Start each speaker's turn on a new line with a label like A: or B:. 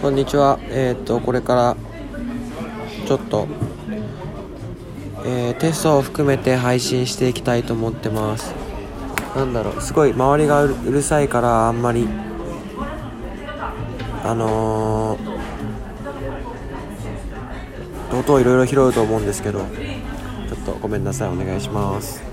A: こんにちは。えっ、と、これから、ちょっと、えーテストを含めて配信していきたいと思ってます。なんだろう、すごい周りがうるうるさいから、あんまり、あのー、音をいろいろ拾うと思うんですけど、ちょっとごめんなさい、お願いします。